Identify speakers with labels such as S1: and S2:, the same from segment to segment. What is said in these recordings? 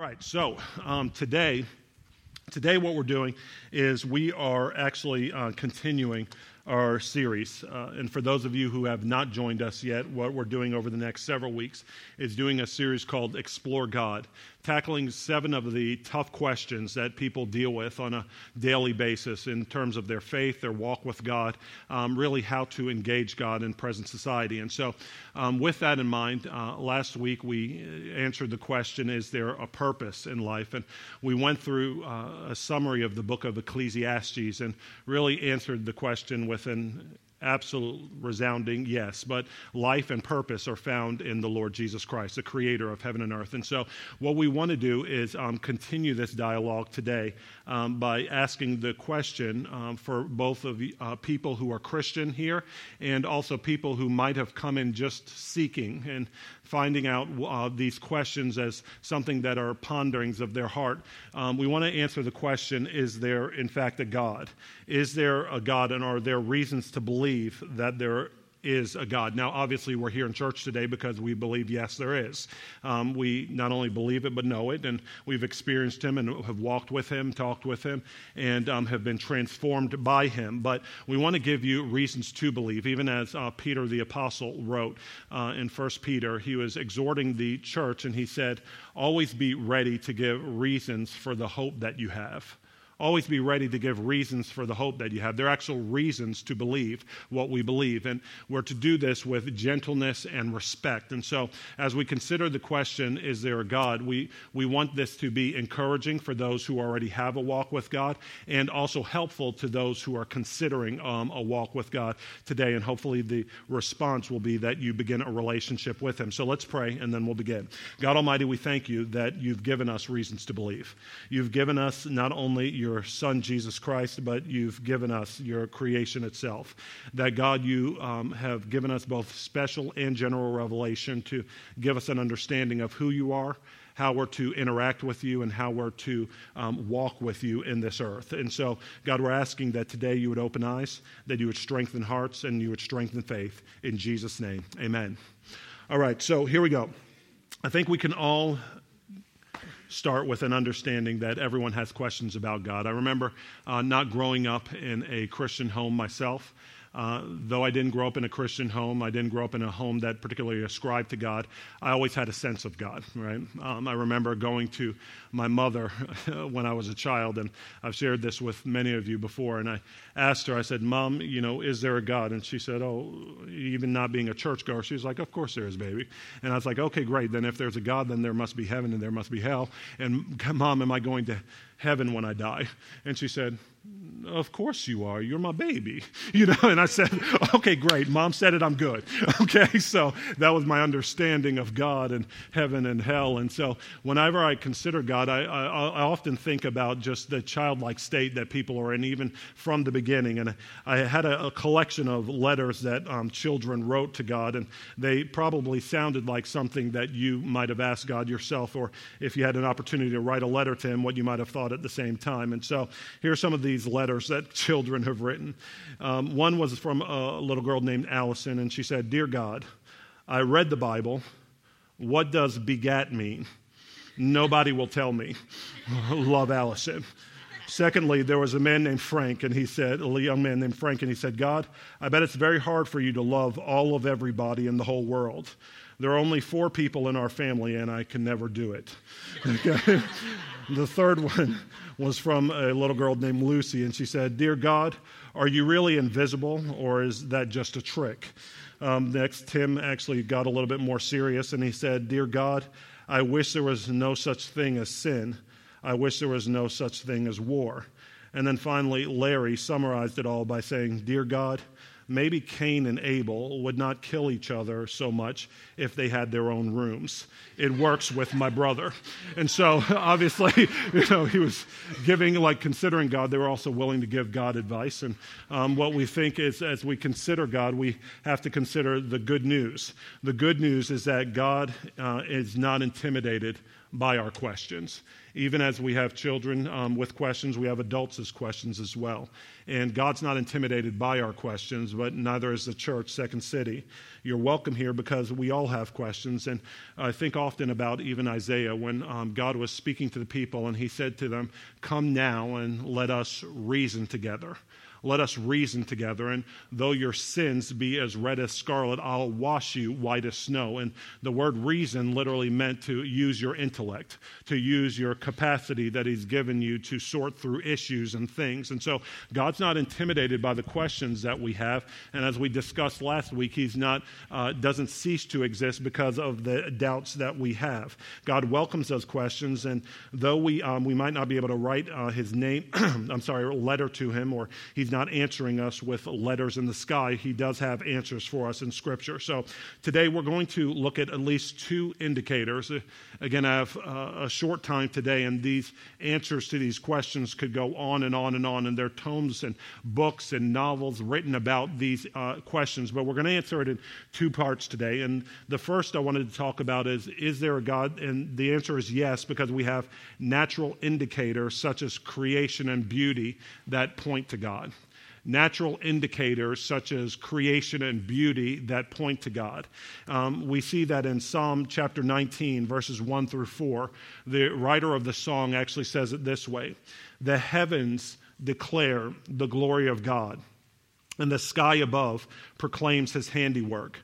S1: All right, so um, today, today what we're doing is we are actually uh, continuing our series. Uh, and for those of you who have not joined us yet, what we're doing over the next several weeks is doing a series called Explore God, tackling seven of the tough questions that people deal with on a daily basis in terms of their faith, their walk with God, um, really how to engage God in present society. And so, um, with that in mind, uh, last week we answered the question Is there a purpose in life? And we went through uh, a summary of the book of Ecclesiastes and really answered the question with an absolute resounding yes. But life and purpose are found in the Lord Jesus Christ, the creator of heaven and earth. And so, what we want to do is um, continue this dialogue today um, by asking the question um, for both of uh, people who are Christian here and also people who might have come in just seeking and finding out uh, these questions as something that are ponderings of their heart. Um, we want to answer the question Is there, in fact, a God? Is there a God, and are there reasons to believe that there is a God. Now, obviously, we're here in church today because we believe, yes, there is. Um, we not only believe it, but know it, and we've experienced Him and have walked with Him, talked with Him, and um, have been transformed by Him. But we want to give you reasons to believe, even as uh, Peter the Apostle wrote uh, in 1 Peter. He was exhorting the church, and he said, Always be ready to give reasons for the hope that you have. Always be ready to give reasons for the hope that you have. There are actual reasons to believe what we believe. And we're to do this with gentleness and respect. And so, as we consider the question, is there a God, we, we want this to be encouraging for those who already have a walk with God and also helpful to those who are considering um, a walk with God today. And hopefully, the response will be that you begin a relationship with Him. So, let's pray and then we'll begin. God Almighty, we thank you that you've given us reasons to believe. You've given us not only your your Son, Jesus Christ, but you've given us your creation itself. That God, you um, have given us both special and general revelation to give us an understanding of who you are how we're to interact with you and how we're to um, walk with you in this earth. And so, God, we're asking that today you would open eyes, that you would strengthen hearts, and you would strengthen faith. In Jesus' name, amen. All right, so here we go. I think we can all start with an understanding that everyone has questions about God. I remember uh, not growing up in a Christian home myself. Uh, though I didn't grow up in a Christian home, I didn't grow up in a home that particularly ascribed to God, I always had a sense of God, right? Um, I remember going to my mother when I was a child, and I've shared this with many of you before, and I asked her, I said, Mom, you know, is there a God? And she said, Oh, even not being a churchgoer, she was like, Of course there is, baby. And I was like, Okay, great. Then if there's a God, then there must be heaven and there must be hell. And Mom, am I going to heaven when I die? And she said, of course you are. You're my baby. You know, and I said, okay, great. Mom said it. I'm good. Okay. So that was my understanding of God and heaven and hell. And so whenever I consider God, I, I, I often think about just the childlike state that people are in, even from the beginning. And I had a, a collection of letters that um, children wrote to God, and they probably sounded like something that you might have asked God yourself, or if you had an opportunity to write a letter to Him, what you might have thought at the same time. And so here are some of these letters letters that children have written. Um, one was from a little girl named Allison, and she said, Dear God, I read the Bible. What does begat mean? Nobody will tell me. Love Allison. Secondly, there was a man named Frank, and he said, a young man named Frank, and he said, God, I bet it's very hard for you to love all of everybody in the whole world. There are only four people in our family, and I can never do it. The third one was from a little girl named Lucy, and she said, Dear God, are you really invisible, or is that just a trick? Um, next, Tim actually got a little bit more serious, and he said, Dear God, I wish there was no such thing as sin. I wish there was no such thing as war. And then finally, Larry summarized it all by saying, Dear God, maybe Cain and Abel would not kill each other so much if they had their own rooms. It works with my brother. And so, obviously, you know, he was giving, like, considering God, they were also willing to give God advice. And um, what we think is, as we consider God, we have to consider the good news. The good news is that God uh, is not intimidated by our questions. Even as we have children um, with questions, we have adults as questions as well. And God's not intimidated by our questions, but neither is the church, Second City. You're welcome here because we all have questions. And I think often about even Isaiah when um, God was speaking to the people and he said to them, Come now and let us reason together. Let us reason together. And though your sins be as red as scarlet, I'll wash you white as snow. And the word reason literally meant to use your intellect, to use your capacity that He's given you to sort through issues and things. And so God's not intimidated by the questions that we have. And as we discussed last week, He's not, uh, doesn't cease to exist because of the doubts that we have. God welcomes those questions. And though we, um, we might not be able to write uh, His name, I'm sorry, a letter to Him, or He's He's not answering us with letters in the sky. He does have answers for us in Scripture. So today we're going to look at at least two indicators. Again, I have uh, a short time today, and these answers to these questions could go on and on and on. And there are tomes and books and novels written about these uh, questions, but we're going to answer it in two parts today. And the first I wanted to talk about is Is there a God? And the answer is yes, because we have natural indicators such as creation and beauty that point to God natural indicators such as creation and beauty that point to God. Um, we see that in Psalm chapter 19, verses 1 through 4. The writer of the song actually says it this way The heavens declare the glory of God, and the sky above proclaims his handiwork.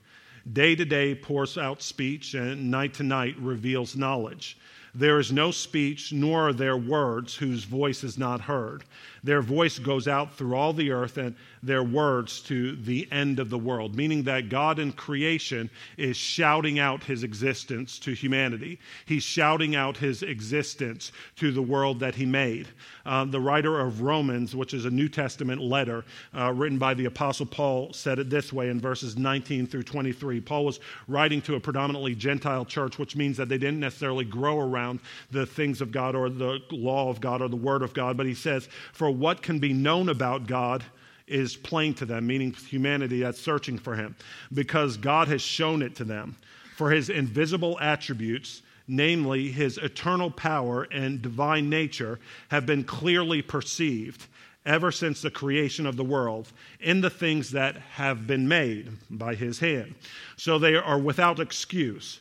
S1: Day to day pours out speech, and night to night reveals knowledge. There is no speech, nor are there words whose voice is not heard. Their voice goes out through all the earth and their words to the end of the world, meaning that God in creation is shouting out his existence to humanity. He's shouting out his existence to the world that he made. Uh, the writer of Romans, which is a New Testament letter uh, written by the Apostle Paul, said it this way in verses 19 through 23. Paul was writing to a predominantly Gentile church, which means that they didn't necessarily grow around the things of God or the law of God or the word of God, but he says, For what can be known about God is plain to them, meaning humanity that's searching for him, because God has shown it to them. For his invisible attributes, namely his eternal power and divine nature, have been clearly perceived ever since the creation of the world in the things that have been made by his hand. So they are without excuse.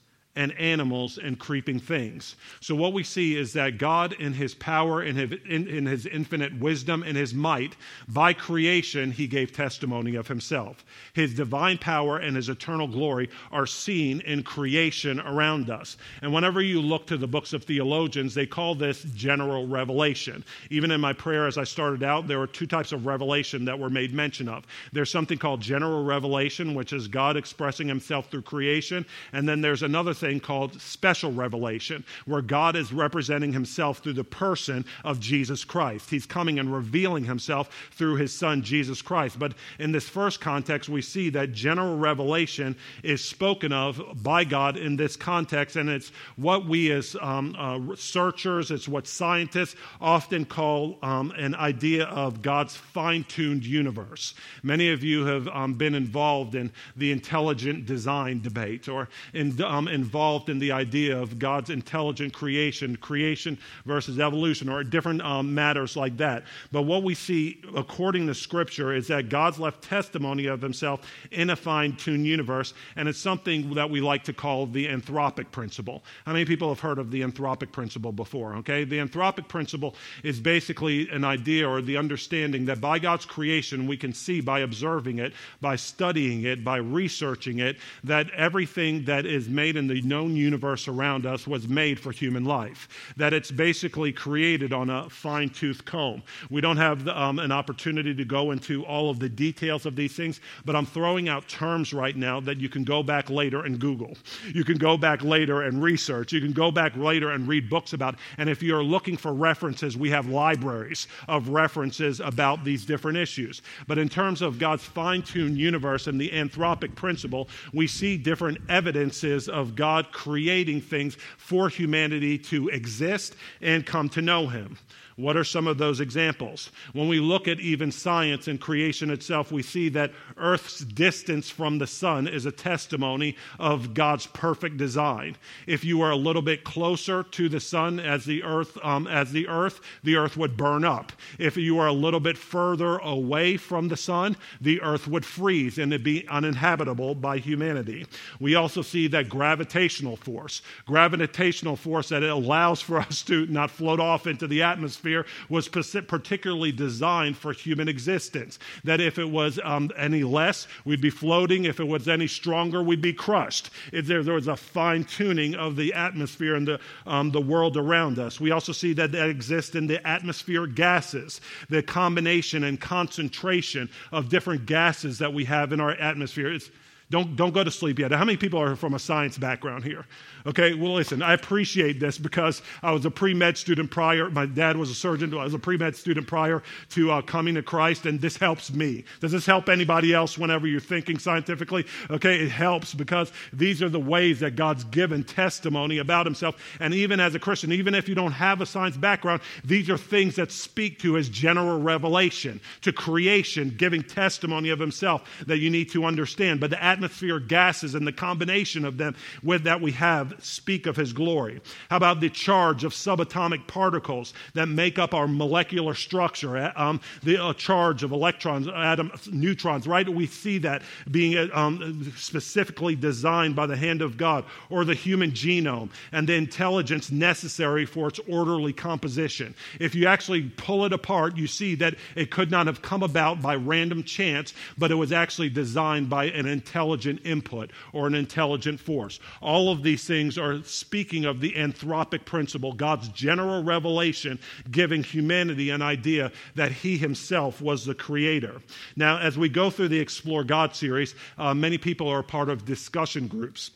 S1: and animals and creeping things. So, what we see is that God, in his power, in his, in, in, his infinite wisdom, and his might, by creation, he gave testimony of himself. His divine power and his eternal glory are seen in creation around us. And whenever you look to the books of theologians, they call this general revelation. Even in my prayer as I started out, there were two types of revelation that were made mention of. There's something called general revelation, which is God expressing himself through creation, and then there's another thing called special revelation, where God is representing himself through the person of Jesus Christ. He's coming and revealing himself through his son, Jesus Christ. But in this first context, we see that general revelation is spoken of by God in this context, and it's what we as um, uh, researchers, it's what scientists often call um, an idea of God's fine tuned universe. Many of you have um, been involved in the intelligent design debate or in, um, involved in the idea of God's intelligent creation, creation versus evolution, or different um, matters like that. But what we see according to Scripture is that God's left testimony of himself in a fine tuned universe, and it's something that we like to call the anthropic principle. How many people have heard of the anthropic principle before? Okay, the anthropic principle is basically an idea or the understanding that by God's creation, we can see by observing it, by studying it, by researching it, that everything that is made in the known universe around us was made for human life, that it's basically created on a fine tooth comb. We don't have um, an opportunity to go into all of the details of these things, but I'm throwing out terms right now that you can go back later and Google. You can go back later and research. You can go back later and read books about. And if you're looking for references, we have libraries of references about these different issues. But in terms of God's fine tuned universe and the anthropic principle, we see different evidences of God creating things for humanity to exist and come to know Him. What are some of those examples? When we look at even science and creation itself, we see that Earth's distance from the sun is a testimony of God's perfect design. If you are a little bit closer to the sun as the Earth, um, as the Earth, the Earth would burn up. If you are a little bit further away from the sun, the Earth would freeze and it'd be uninhabitable by humanity. We also see that gravitational force, gravitational force that it allows for us to not float off into the atmosphere atmosphere was particularly designed for human existence. That if it was um, any less, we'd be floating. If it was any stronger, we'd be crushed. If there, there was a fine tuning of the atmosphere and the, um, the world around us. We also see that that exists in the atmospheric gases, the combination and concentration of different gases that we have in our atmosphere. It's, don't, don't go to sleep yet. How many people are from a science background here? Okay, well, listen, I appreciate this because I was a pre med student prior. My dad was a surgeon. I was a pre med student prior to uh, coming to Christ, and this helps me. Does this help anybody else whenever you're thinking scientifically? Okay, it helps because these are the ways that God's given testimony about Himself. And even as a Christian, even if you don't have a science background, these are things that speak to His general revelation, to creation, giving testimony of Himself that you need to understand. But the atmospheric gases and the combination of them with that we have speak of his glory? How about the charge of subatomic particles that make up our molecular structure? Uh, um, the uh, charge of electrons, atoms, neutrons, right? We see that being uh, um, specifically designed by the hand of God, or the human genome and the intelligence necessary for its orderly composition. If you actually pull it apart, you see that it could not have come about by random chance, but it was actually designed by an intelligent input or an intelligent force. All of these things things are speaking of the anthropic principle, God's general revelation, giving humanity an idea that He Himself was the creator. Now, as we go through the Explore God series, uh, many people are part of discussion groups.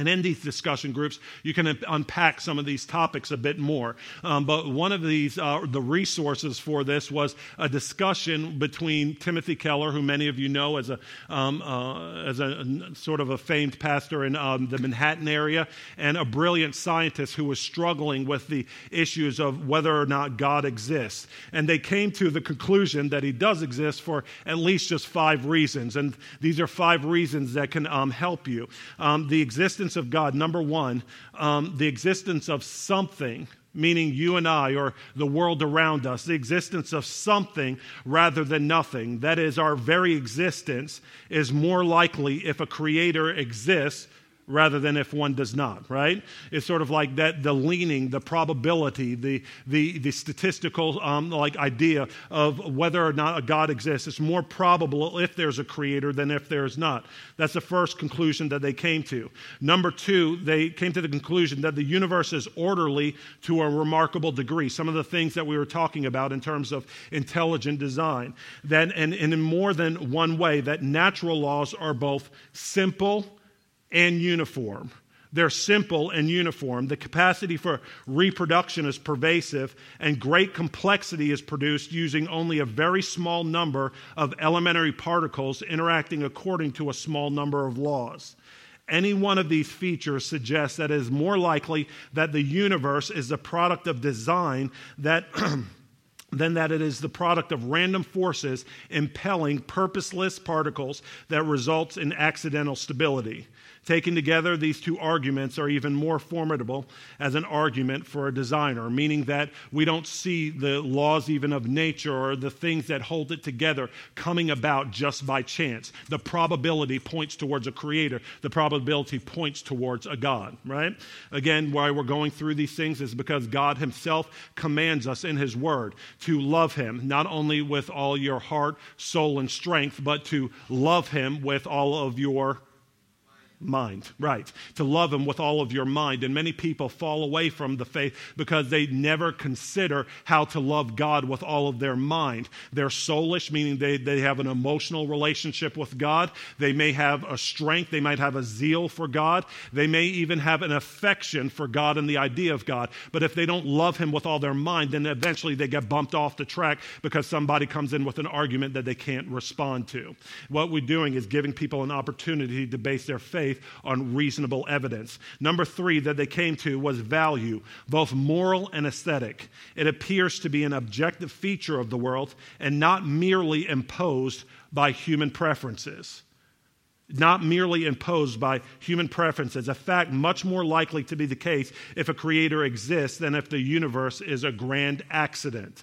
S1: And in these discussion groups, you can unpack some of these topics a bit more. Um, but one of these, uh, the resources for this was a discussion between Timothy Keller, who many of you know as a, um, uh, as a, a, sort of a famed pastor in um, the Manhattan area, and a brilliant scientist who was struggling with the issues of whether or not God exists. And they came to the conclusion that he does exist for at least just five reasons. And these are five reasons that can um, help you. Um, the existence existence of God, number one, um, the existence of something, meaning you and I or the world around us, the existence of something rather than nothing. That is, our very existence is more likely if a creator exists rather than if one does not, right? It's sort of like that the leaning, the probability, the, the, the statistical um, like idea of whether or not a God exists. It's more probable if there's a creator than if there's not. That's the first conclusion that they came to. Number two, they came to the conclusion that the universe is orderly to a remarkable degree. Some of the things that we were talking about in terms of intelligent design. That, and, and in more than one way, that natural laws are both simple and uniform. They're simple and uniform. The capacity for reproduction is pervasive, and great complexity is produced using only a very small number of elementary particles interacting according to a small number of laws. Any one of these features suggests that it is more likely that the universe is the product of design that. than that it is the product of random forces impelling purposeless particles that results in accidental stability. Taken together, these two arguments are even more formidable as an argument for a designer, meaning that we don't see the laws even of nature or the things that hold it together coming about just by chance. The probability points towards a creator, the probability points towards a God, right? Again, why we're going through these things is because God Himself commands us in His Word to love Him, not only with all your heart, soul, and strength, but to love Him with all of your mind, right? To love Him with all of your mind. And many people fall away from the faith because they never consider how to love God with all of their mind. They're soulish, meaning they, they have an emotional relationship with God. They may have a strength, they might have a zeal for God. They may even have an affection for God and the idea of God. But if they don't love Him with all their mind, then eventually they get bumped off the track because somebody comes in with an argument that they can't respond to. What we're doing is giving people an opportunity to base their faith on reasonable evidence. Number three that they came to was value, both moral and aesthetic. It appears to be an objective feature of the world and not merely imposed by human preferences not merely imposed by human preferences, a fact much more likely to be the case if a creator exists than if the universe is a grand accident.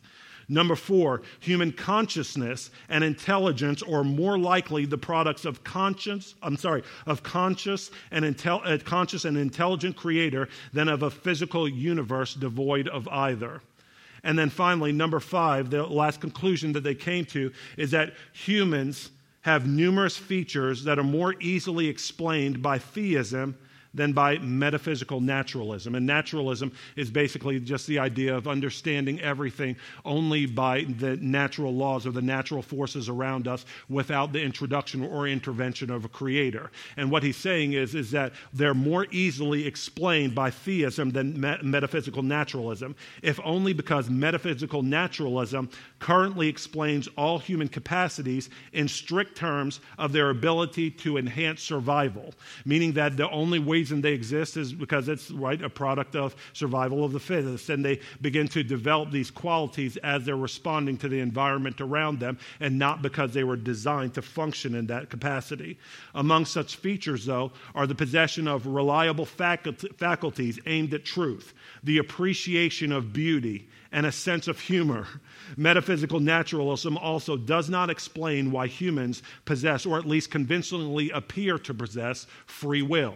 S1: Number four, human consciousness and intelligence are more likely the products of conscience, I'm sorry, of conscious and, intel, uh, conscious and intelligent creator than of a physical universe devoid of either. And then finally, number five, the last conclusion that they came to is that humans have numerous features that are more easily explained by theism than by metaphysical naturalism. And naturalism is basically just the idea of understanding everything only by the natural laws or the natural forces around us without the introduction or intervention of a creator. And what he's saying is, is that they're more easily explained by theism than metaphysical naturalism, if only because metaphysical naturalism currently explains all human capacities in strict terms of their ability to enhance survival, meaning that the only ways reason they exist is because it's right a product of survival of the fittest and they begin to develop these qualities as they're responding to the environment around them and not because they were designed to function in that capacity among such features though are the possession of reliable faculties aimed at truth the appreciation of beauty and a sense of humor. Metaphysical naturalism also does not explain why humans possess, or at least convincingly appear to possess, free will.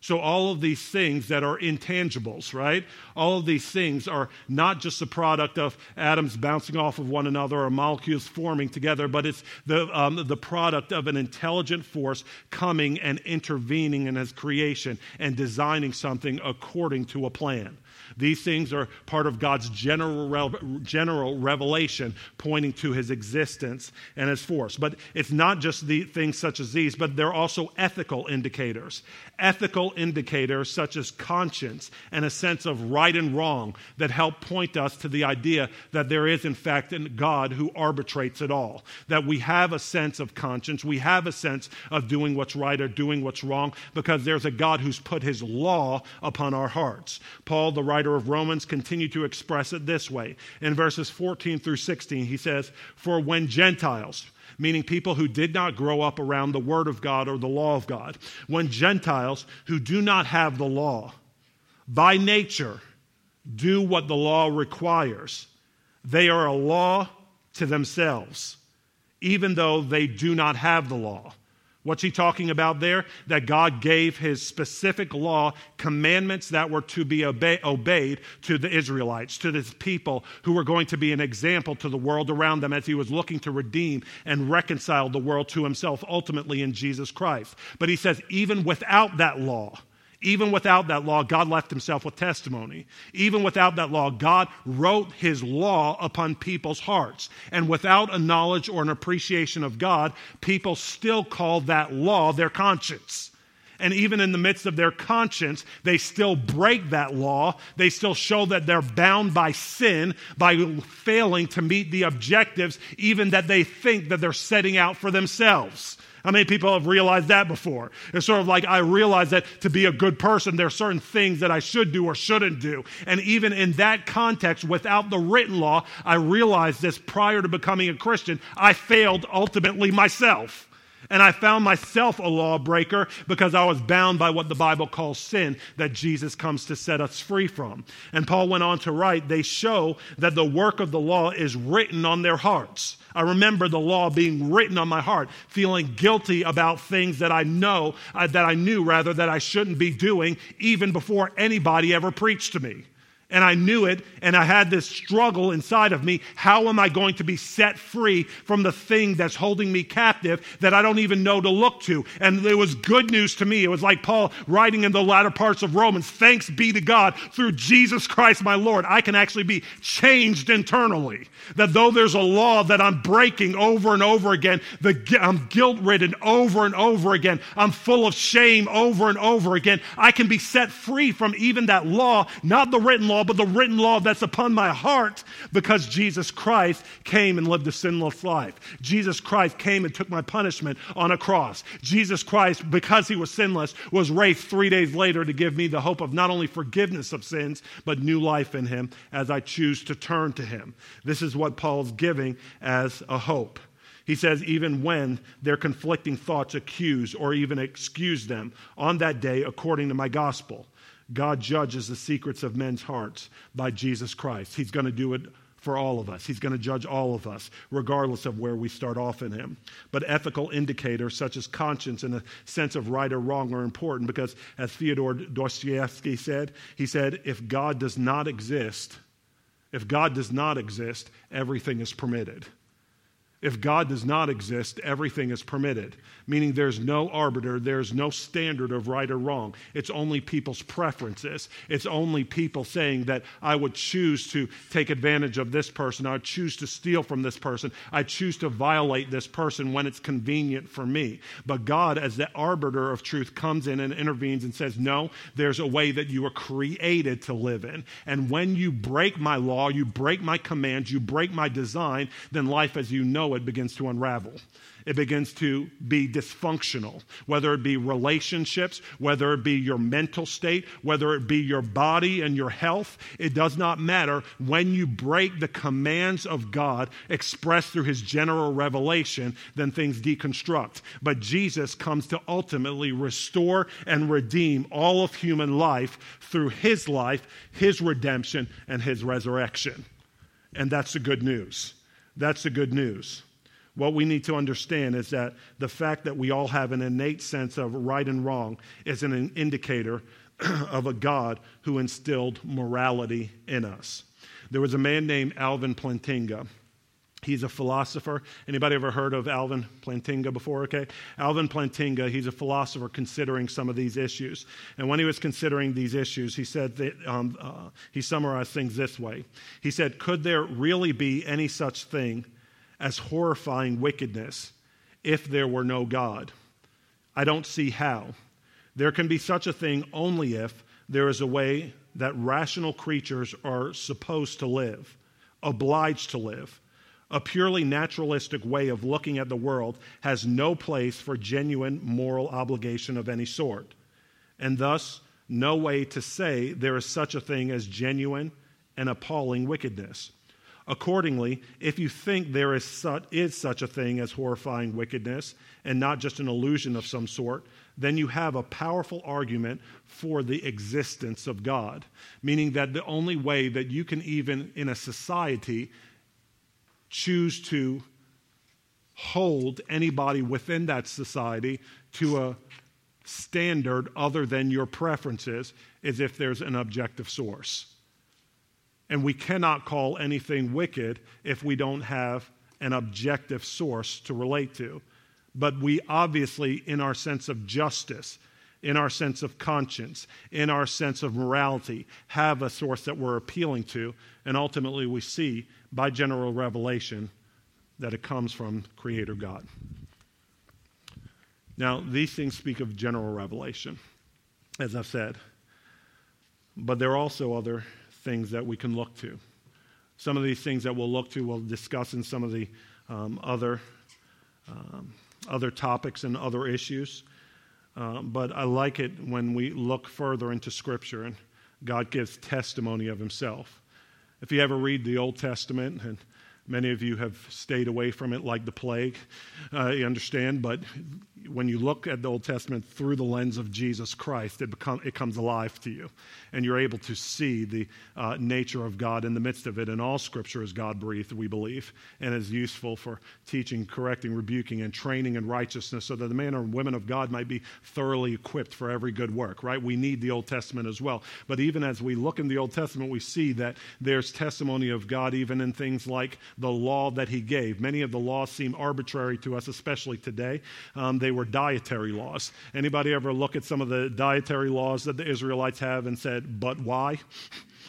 S1: So, all of these things that are intangibles, right? All of these things are not just the product of atoms bouncing off of one another or molecules forming together, but it's the, um, the product of an intelligent force coming and intervening in his creation and designing something according to a plan. These things are part of God's general, general revelation pointing to his existence and his force. But it's not just the things such as these, but they're also ethical indicators. Ethical indicators such as conscience and a sense of right and wrong that help point us to the idea that there is, in fact, a God who arbitrates it all. That we have a sense of conscience, we have a sense of doing what's right or doing what's wrong because there's a God who's put his law upon our hearts. Paul, the writer writer of Romans continued to express it this way. In verses 14 through 16, he says, For when Gentiles, meaning people who did not grow up around the Word of God or the law of God, when Gentiles who do not have the law, by nature, do what the law requires, they are a law to themselves, even though they do not have the law. What's he talking about there? That God gave his specific law, commandments that were to be obey, obeyed to the Israelites, to this people who were going to be an example to the world around them as he was looking to redeem and reconcile the world to himself ultimately in Jesus Christ. But he says, even without that law, even without that law, God left himself with testimony. Even without that law, God wrote his law upon people's hearts. And without a knowledge or an appreciation of God, people still call that law their conscience. And even in the midst of their conscience, they still break that law. They still show that they're bound by sin by failing to meet the objectives, even that they think that they're setting out for themselves. How many people have realized that before? It's sort of like I realize that to be a good person, there are certain things that I should do or shouldn't do. And even in that context, without the written law, I realized this prior to becoming a Christian, I failed ultimately myself. And I found myself a lawbreaker because I was bound by what the Bible calls sin that Jesus comes to set us free from. And Paul went on to write, they show that the work of the law is written on their hearts. I remember the law being written on my heart, feeling guilty about things that I know, uh, that I knew rather, that I shouldn't be doing even before anybody ever preached to me. And I knew it, and I had this struggle inside of me. How am I going to be set free from the thing that's holding me captive that I don't even know to look to? And it was good news to me. It was like Paul writing in the latter parts of Romans Thanks be to God through Jesus Christ my Lord. I can actually be changed internally. That though there's a law that I'm breaking over and over again, the, I'm guilt ridden over and over again, I'm full of shame over and over again, I can be set free from even that law, not the written law law, but the written law that's upon my heart because Jesus Christ came and lived a sinless life. Jesus Christ came and took my punishment on a cross. Jesus Christ, because he was sinless, was raised three days later to give me the hope of not only forgiveness of sins, but new life in him as I choose to turn to him. This is what Paul's giving as a hope. He says, even when their conflicting thoughts accuse or even excuse them on that day according to my gospel. God judges the secrets of men's hearts by Jesus Christ. He's going to do it for all of us. He's going to judge all of us, regardless of where we start off in Him. But ethical indicators such as conscience and a sense of right or wrong are important because, as Fyodor Dostoevsky said, he said, if God does not exist, if God does not exist, everything is permitted. If God does not exist, everything is permitted, meaning there's no arbiter, there's no standard of right or wrong. It's only people's preferences. It's only people saying that I would choose to take advantage of this person, I choose to steal from this person, I choose to violate this person when it's convenient for me. But God, as the arbiter of truth, comes in and intervenes and says, No, there's a way that you were created to live in. And when you break my law, you break my commands, you break my design, then life as you know it begins to unravel. It begins to be dysfunctional, whether it be relationships, whether it be your mental state, whether it be your body and your health. It does not matter. When you break the commands of God expressed through his general revelation, then things deconstruct. But Jesus comes to ultimately restore and redeem all of human life through his life, his redemption, and his resurrection. And that's the good news. That's the good news. What we need to understand is that the fact that we all have an innate sense of right and wrong is an indicator of a God who instilled morality in us. There was a man named Alvin Plantinga. He's a philosopher. Anybody ever heard of Alvin Plantinga before? Okay. Alvin Plantinga, he's a philosopher considering some of these issues. And when he was considering these issues, he said that, um, uh, he summarized things this way. He said, Could there really be any such thing as horrifying wickedness if there were no God? I don't see how. There can be such a thing only if there is a way that rational creatures are supposed to live, obliged to live a purely naturalistic way of looking at the world has no place for genuine moral obligation of any sort, and thus no way to say there is such a thing as genuine and appalling wickedness. Accordingly, if you think there is such, is such a thing as horrifying wickedness and not just an illusion of some sort, then you have a powerful argument for the existence of God. Meaning that the only way that you can, even in a society, choose to hold anybody within that society to a standard other than your preferences is if there's an objective source. And we cannot call anything wicked if we don't have an objective source to relate to. But we obviously, in our sense of justice, in our sense of conscience, in our sense of morality, have a source that we're appealing to. And ultimately, we see by general revelation that it comes from Creator God. Now, these things speak of general revelation, as I've said, but there are also other things that we can look to. Some of these things that we'll look to, we'll discuss in some of the um, other, um, other topics and other issues. Uh, but I like it when we look further into Scripture and God gives testimony of Himself. If you ever read the Old Testament, and many of you have stayed away from it like the plague, uh, you understand, but when you look at the Old Testament through the lens of Jesus Christ, it, become, it comes alive to you. And you're able to see the uh, nature of God in the midst of it. And all scripture is God breathed, we believe, and is useful for teaching, correcting, rebuking, and training in righteousness so that the men and women of God might be thoroughly equipped for every good work, right? We need the Old Testament as well. But even as we look in the Old Testament, we see that there's testimony of God even in things like the law that He gave. Many of the laws seem arbitrary to us, especially today. Um, they were dietary laws. Anybody ever look at some of the dietary laws that the Israelites have and said, but why?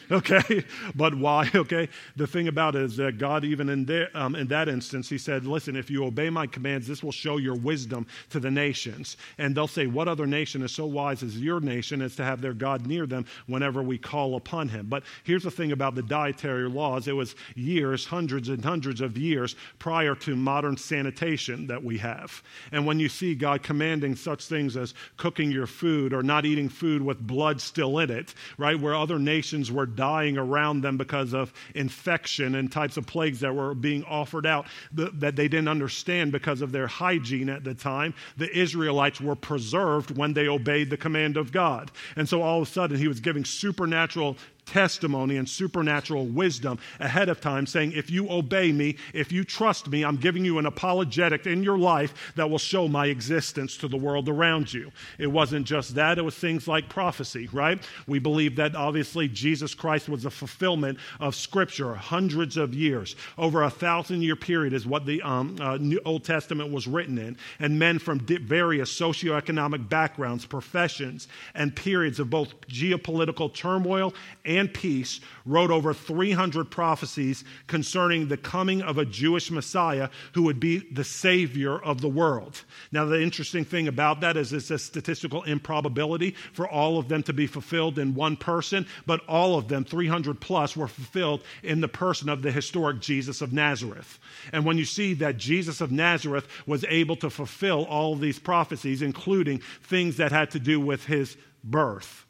S1: okay? But why? Okay? The thing about it is that God, even in, there, um, in that instance, He said, Listen, if you obey my commands, this will show your wisdom to the nations. And they'll say, What other nation is so wise as your nation as to have their God near them whenever we call upon Him? But here's the thing about the dietary laws it was years, hundreds and hundreds of years prior to modern sanitation that we have. And when you see God commanding such things as cooking your food or not eating food with blood still in it, right, where other nations were dying around them because of infection and types of plagues that were being offered out that they didn't understand because of their hygiene at the time. The Israelites were preserved when they obeyed the command of God. And so all of a sudden, he was giving supernatural testimony and supernatural wisdom ahead of time, saying, If you obey me, if you trust me, I'm giving you an apologetic in your life that will show my existence to the world around you. It wasn't just that, it was things like prophecy, right? We believe that obviously Jesus Christ was a fulfillment of Scripture, hundreds of years. Over a thousand year period is what the um, uh, New Old Testament was written in. And men from various socioeconomic backgrounds, professions, and periods of both geopolitical turmoil and and peace, wrote over 300 prophecies concerning the coming of a Jewish Messiah who would be the Savior of the world. Now, the interesting thing about that is it's a statistical improbability for all of them to be fulfilled in one person, but all of them, 300 plus, were fulfilled in the person of the historic Jesus of Nazareth. And when you see that Jesus of Nazareth was able to fulfill all of these prophecies, including things that had to do with his birth,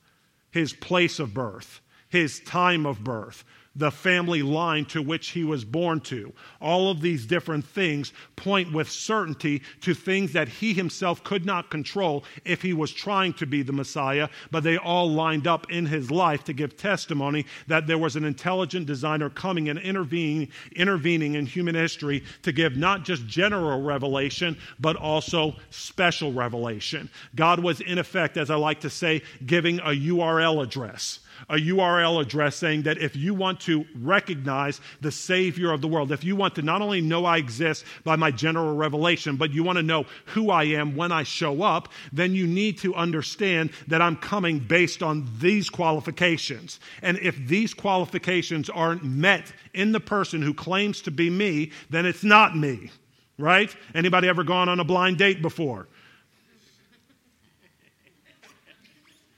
S1: his place of birth, his time of birth, the family line to which he was born to. All of these different things point with certainty to things that he himself could not control if he was trying to be the Messiah, but they all lined up in his life to give testimony that there was an intelligent designer coming and intervening, intervening in human history to give not just general revelation, but also special revelation. God was, in effect, as I like to say, giving a URL address a URL address saying that if you want to recognize the Savior of the world, if you want to not only know I exist by my general revelation, but you want to know who I am when I show up, then you need to understand that I'm coming based on these qualifications. And if these qualifications aren't met in the person who claims to be me, then it's not me. Right? Anybody ever gone on a blind date before?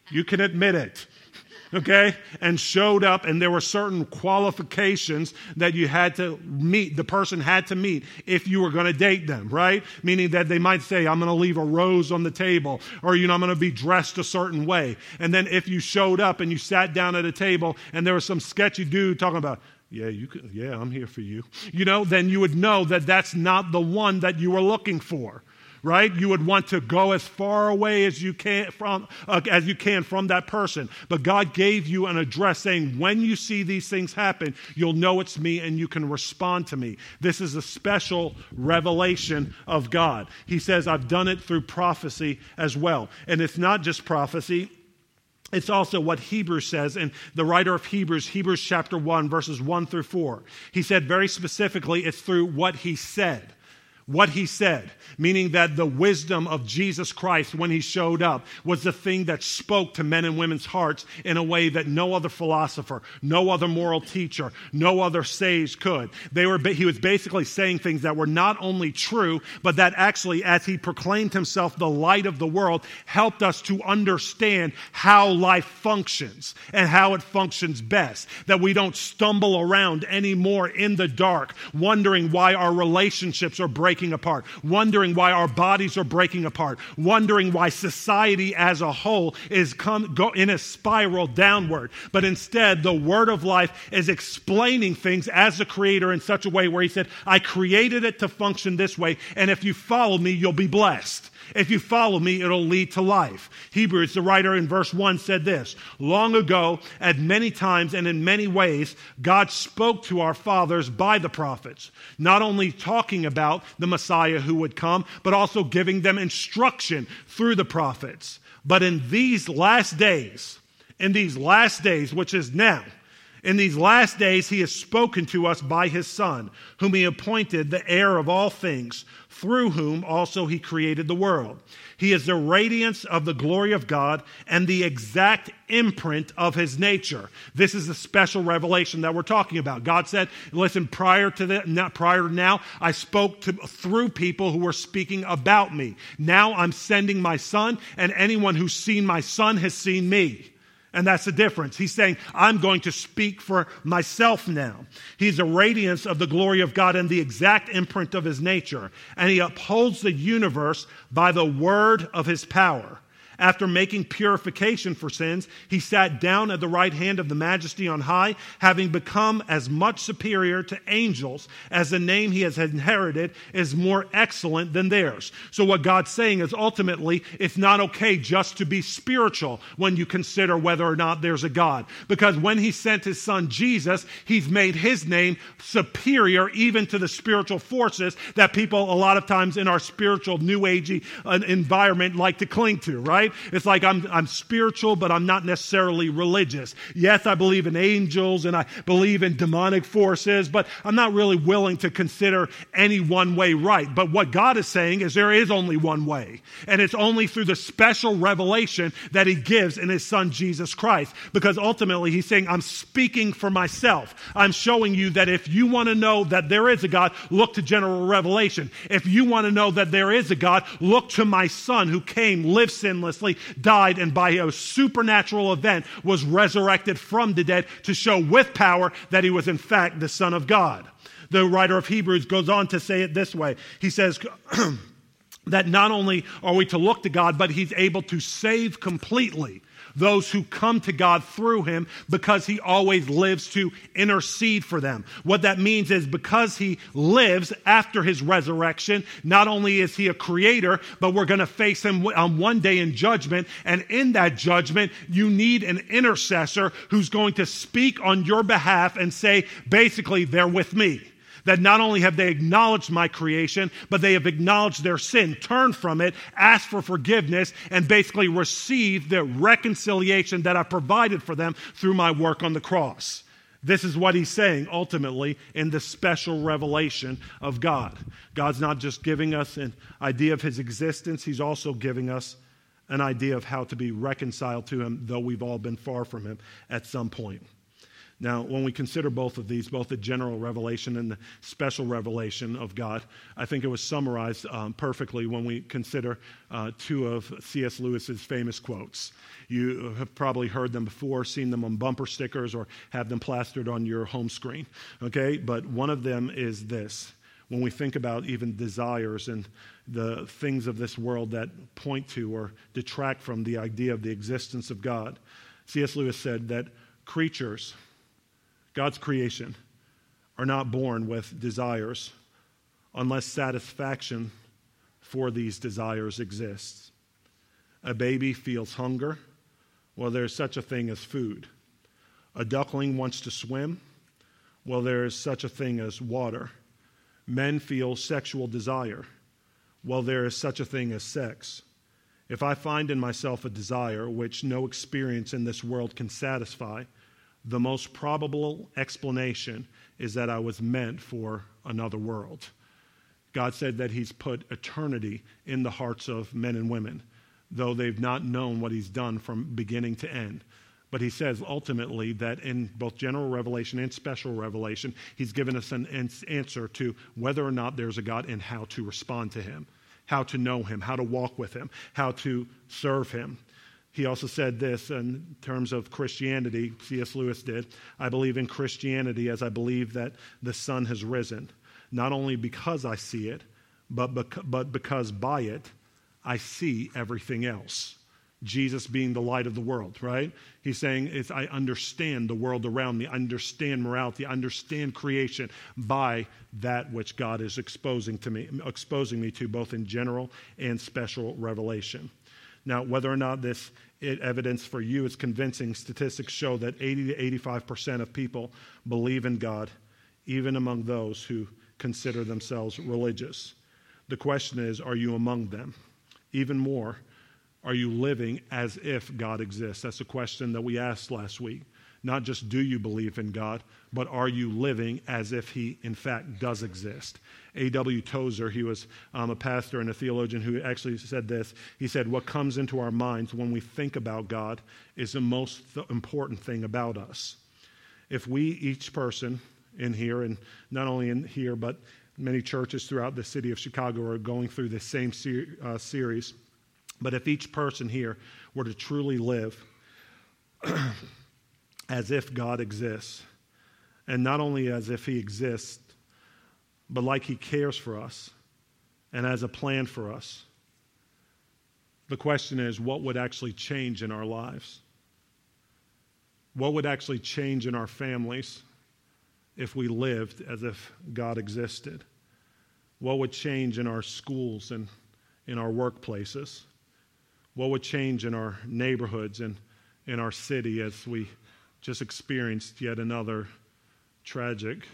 S1: You can admit it okay, and showed up, and there were certain qualifications that you had to meet, the person had to meet if you were going to date them, right? Meaning that they might say, I'm going to leave a rose on the table, or, you know, I'm going to be dressed a certain way. And then if you showed up and you sat down at a table and there was some sketchy dude talking about, yeah, you could, yeah, I'm here for you. You know, then you would know that that's not the one that you were looking for right? You would want to go as far away as you can from uh, as you can from that person. But God gave you an address saying, when you see these things happen, you'll know it's me and you can respond to me. This is a special revelation of God. He says, I've done it through prophecy as well. And it's not just prophecy. It's also what Hebrews says, and the writer of Hebrews, Hebrews chapter 1, verses 1 through 4. He said very specifically, it's through what he said what he said, meaning that the wisdom of Jesus Christ when he showed up was the thing that spoke to men and women's hearts in a way that no other philosopher, no other moral teacher, no other sage could. They were, he was basically saying things that were not only true, but that actually, as he proclaimed himself the light of the world, helped us to understand how life functions and how it functions best. That we don't stumble around anymore in the dark, wondering why our relationships are breaking breaking apart, wondering why our bodies are breaking apart, wondering why society as a whole is come, go in a spiral downward. But instead, the word of life is explaining things as the creator in such a way where he said, I created it to function this way, and if you follow me, you'll be blessed. If you follow me, it'll lead to life. Hebrews, the writer in verse 1 said this Long ago, at many times and in many ways, God spoke to our fathers by the prophets, not only talking about the Messiah who would come, but also giving them instruction through the prophets. But in these last days, in these last days, which is now, in these last days, he has spoken to us by his Son, whom he appointed the heir of all things, through whom also he created the world. He is the radiance of the glory of God and the exact imprint of his nature. This is the special revelation that we're talking about. God said, listen, prior to that, not prior to now, I spoke to, through people who were speaking about me. Now I'm sending my son, and anyone who's seen my son has seen me. And that's the difference. He's saying, I'm going to speak for myself now. He's a radiance of the glory of God and the exact imprint of his nature. And he upholds the universe by the word of his power. After making purification for sins, he sat down at the right hand of the majesty on high, having become as much superior to angels as the name he has inherited is more excellent than theirs. So, what God's saying is ultimately, it's not okay just to be spiritual when you consider whether or not there's a God. Because when he sent his son Jesus, he's made his name superior even to the spiritual forces that people, a lot of times in our spiritual, new agey uh, environment, like to cling to, right? Right? It's like I'm, I'm spiritual, but I'm not necessarily religious. Yes, I believe in angels and I believe in demonic forces, but I'm not really willing to consider any one way right. But what God is saying is there is only one way, and it's only through the special revelation that He gives in His Son Jesus Christ. Because ultimately, He's saying, I'm speaking for myself. I'm showing you that if you want to know that there is a God, look to general revelation. If you want to know that there is a God, look to my Son who came, lived sinless died, and by a supernatural event was resurrected from the dead to show with power that he was, in fact, the Son of God. The writer of Hebrews goes on to say it this way He says, that not only are we to look to God, but he's able to save completely those who come to God through him because he always lives to intercede for them. What that means is because he lives after his resurrection, not only is he a creator, but we're going to face him on um, one day in judgment. And in that judgment, you need an intercessor who's going to speak on your behalf and say, basically, they're with me that not only have they acknowledged my creation, but they have acknowledged their sin, turned from it, asked for forgiveness, and basically received the reconciliation that I provided for them through my work on the cross. This is what he's saying ultimately in the special revelation of God. God's not just giving us an idea of his existence, he's also giving us an idea of how to be reconciled to him, though we've all been far from him at some point. Now, when we consider both of these, both the general revelation and the special revelation of God, I think it was summarized um, perfectly when we consider uh, two of C.S. Lewis's famous quotes. You have probably heard them before, seen them on bumper stickers, or have them plastered on your home screen. Okay, but one of them is this when we think about even desires and the things of this world that point to or detract from the idea of the existence of God. C.S. Lewis said that creatures, God's creation, are not born with desires unless satisfaction for these desires exists. A baby feels hunger. Well, there's such a thing as food. A duckling wants to swim. Well, there is such a thing as water. Men feel sexual desire. Well, there is such a thing as sex. If I find in myself a desire which no experience in this world can satisfy, the most probable explanation is that I was meant for another world. God said that He's put eternity in the hearts of men and women, though they've not known what He's done from beginning to end. But he says ultimately that in both general revelation and special revelation, he's given us an answer to whether or not there's a God and how to respond to him, how to know him, how to walk with him, how to serve him. He also said this in terms of Christianity, C.S. Lewis did. I believe in Christianity as I believe that the sun has risen, not only because I see it, but, bec- but because by it I see everything else. Jesus being the light of the world, right? He's saying, it's, I understand the world around me, I understand morality, I understand creation by that which God is exposing to me, exposing me to both in general and special revelation. Now, whether or not this evidence for you is convincing, statistics show that 80 to 85% of people believe in God, even among those who consider themselves religious. The question is, are you among them? Even more, are you living as if God exists? That's a question that we asked last week. Not just do you believe in God, but are you living as if He, in fact, does exist? A.W. Tozer, he was um, a pastor and a theologian who actually said this. He said, What comes into our minds when we think about God is the most important thing about us. If we, each person in here, and not only in here, but many churches throughout the city of Chicago are going through this same ser- uh, series, but if each person here were to truly live as if God exists, and not only as if He exists, but like He cares for us and has a plan for us, the question is what would actually change in our lives? What would actually change in our families if we lived as if God existed? What would change in our schools and in our workplaces? What would change in our neighborhoods and in our city as we just experienced yet another tragic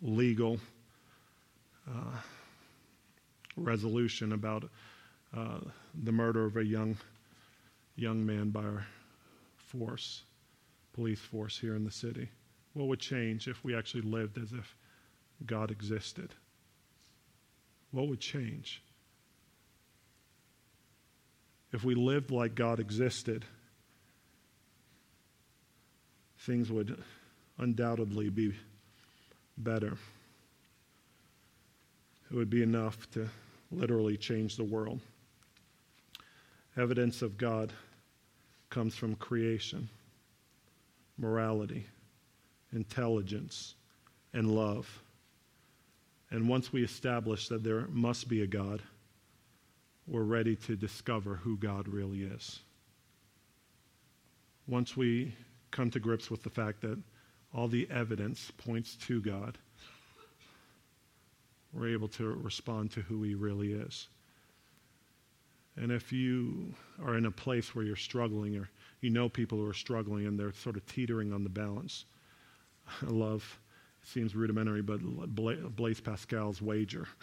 S1: legal uh, resolution about uh, the murder of a young young man by our force, police force here in the city? What would change if we actually lived as if God existed? What would change? if we lived like God existed, things would undoubtedly be better. It would be enough to literally change the world. Evidence of God comes from creation, morality, intelligence, and love. And once we establish that there must be a God, we're ready to discover who God really is. Once we come to grips with the fact that all the evidence points to God, we're able to respond to who He really is. And if you are in a place where you're struggling or you know people who are struggling and they're sort of teetering on the balance, I love, it seems rudimentary, but Blaise Pascal's wager.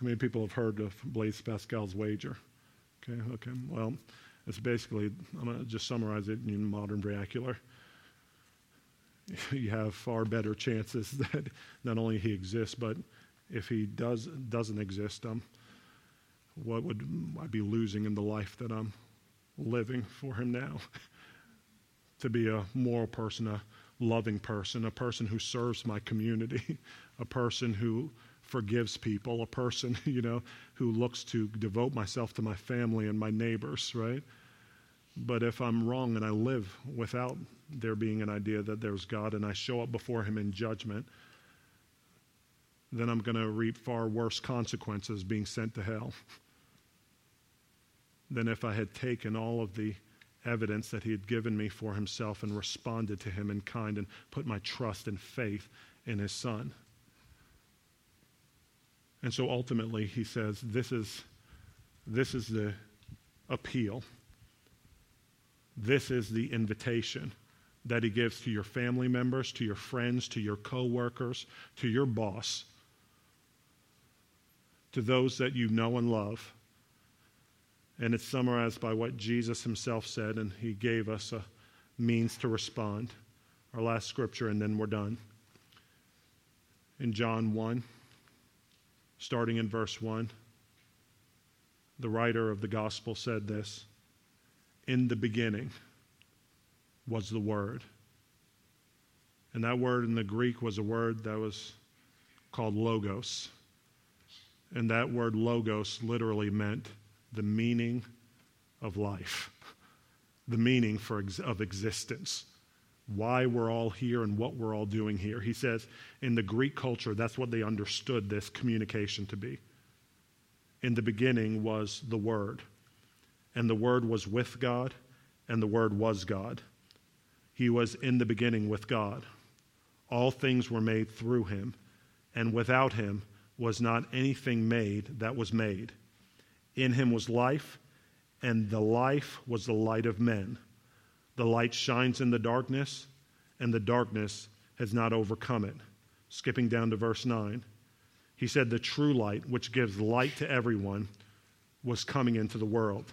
S1: How many people have heard of Blaise Pascal's wager? Okay, okay. Well, it's basically, I'm going to just summarize it in modern vernacular. You have far better chances that not only he exists, but if he does, doesn't exist, um, what would I be losing in the life that I'm living for him now? to be a moral person, a loving person, a person who serves my community, a person who forgives people, a person, you know, who looks to devote myself to my family and my neighbors, right? But if I'm wrong and I live without there being an idea that there's God and I show up before Him in judgment, then I'm going to reap far worse consequences being sent to hell than if I had taken all of the evidence that He had given me for Himself and responded to Him in kind and put my trust and faith in His Son. And so ultimately, he says, this is, this is the appeal. This is the invitation that he gives to your family members, to your friends, to your coworkers, to your boss, to those that you know and love. And it's summarized by what Jesus himself said, and he gave us a means to respond. Our last scripture, and then we're done. In John 1 starting in verse 1. The writer of the gospel said this In the beginning was the Word. And that word in the Greek was a word that was called logos. And that word logos literally meant the meaning of life, the meaning for, of existence why we're all here and what we're all doing here. He says in the Greek culture, that's what they understood this communication to be. In the beginning was the Word, and the Word was with God, and the Word was God. He was in the beginning with God. All things were made through him, and without him was not anything made that was made. In him was life, and the life was the light of men. The light shines in the darkness, and the darkness has not overcome it. Skipping down to verse 9. He said, The true light, which gives light to everyone, was coming into the world.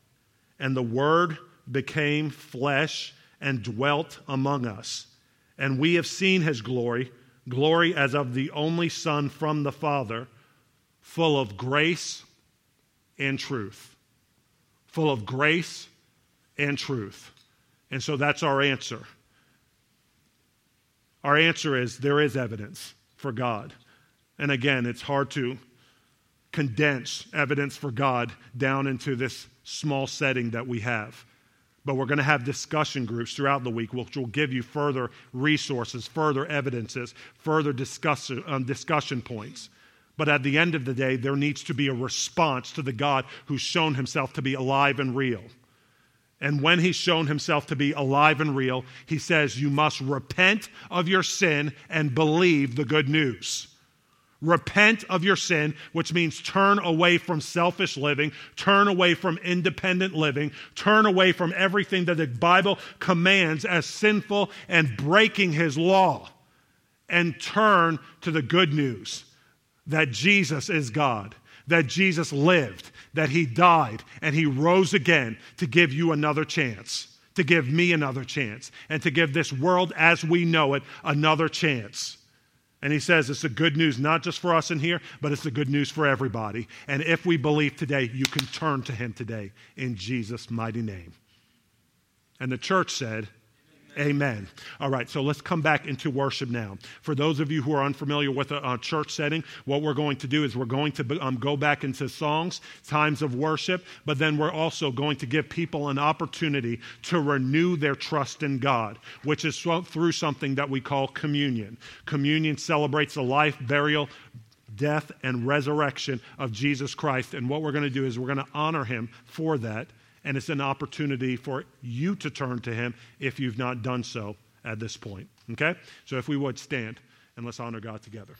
S1: And the Word became flesh and dwelt among us. And we have seen his glory, glory as of the only Son from the Father, full of grace and truth. Full of grace and truth. And so that's our answer. Our answer is there is evidence for God. And again, it's hard to condense evidence for God down into this small setting that we have. But we're going to have discussion groups throughout the week, which will give you further resources, further evidences, further discussion, um, discussion points. But at the end of the day, there needs to be a response to the God who's shown himself to be alive and real. And when he's shown himself to be alive and real, he says, You must repent of your sin and believe the good news. Repent of your sin, which means turn away from selfish living, turn away from independent living, turn away from everything that the Bible commands as sinful and breaking his law, and turn to the good news that Jesus is God, that Jesus lived, that he died, and he rose again to give you another chance, to give me another chance, and to give this world as we know it another chance. And he says it's the good news not just for us in here, but it's the good news for everybody. And if we believe today, you can turn to him today in Jesus' mighty name. And the church said, Amen. All right, so let's come back into worship now. For those of you who are unfamiliar with a, a church setting, what we're going to do is we're going to um, go back into songs, times of worship, but then we're also going to give people an opportunity to renew their trust in God, which is through something that we call communion. Communion celebrates the life, burial, death, and resurrection of Jesus Christ. And what we're going to do is we're going to honor him for that and it's an opportunity for you to turn to Him if you've not done so at this point. Okay? So if we would stand and let's honor God together.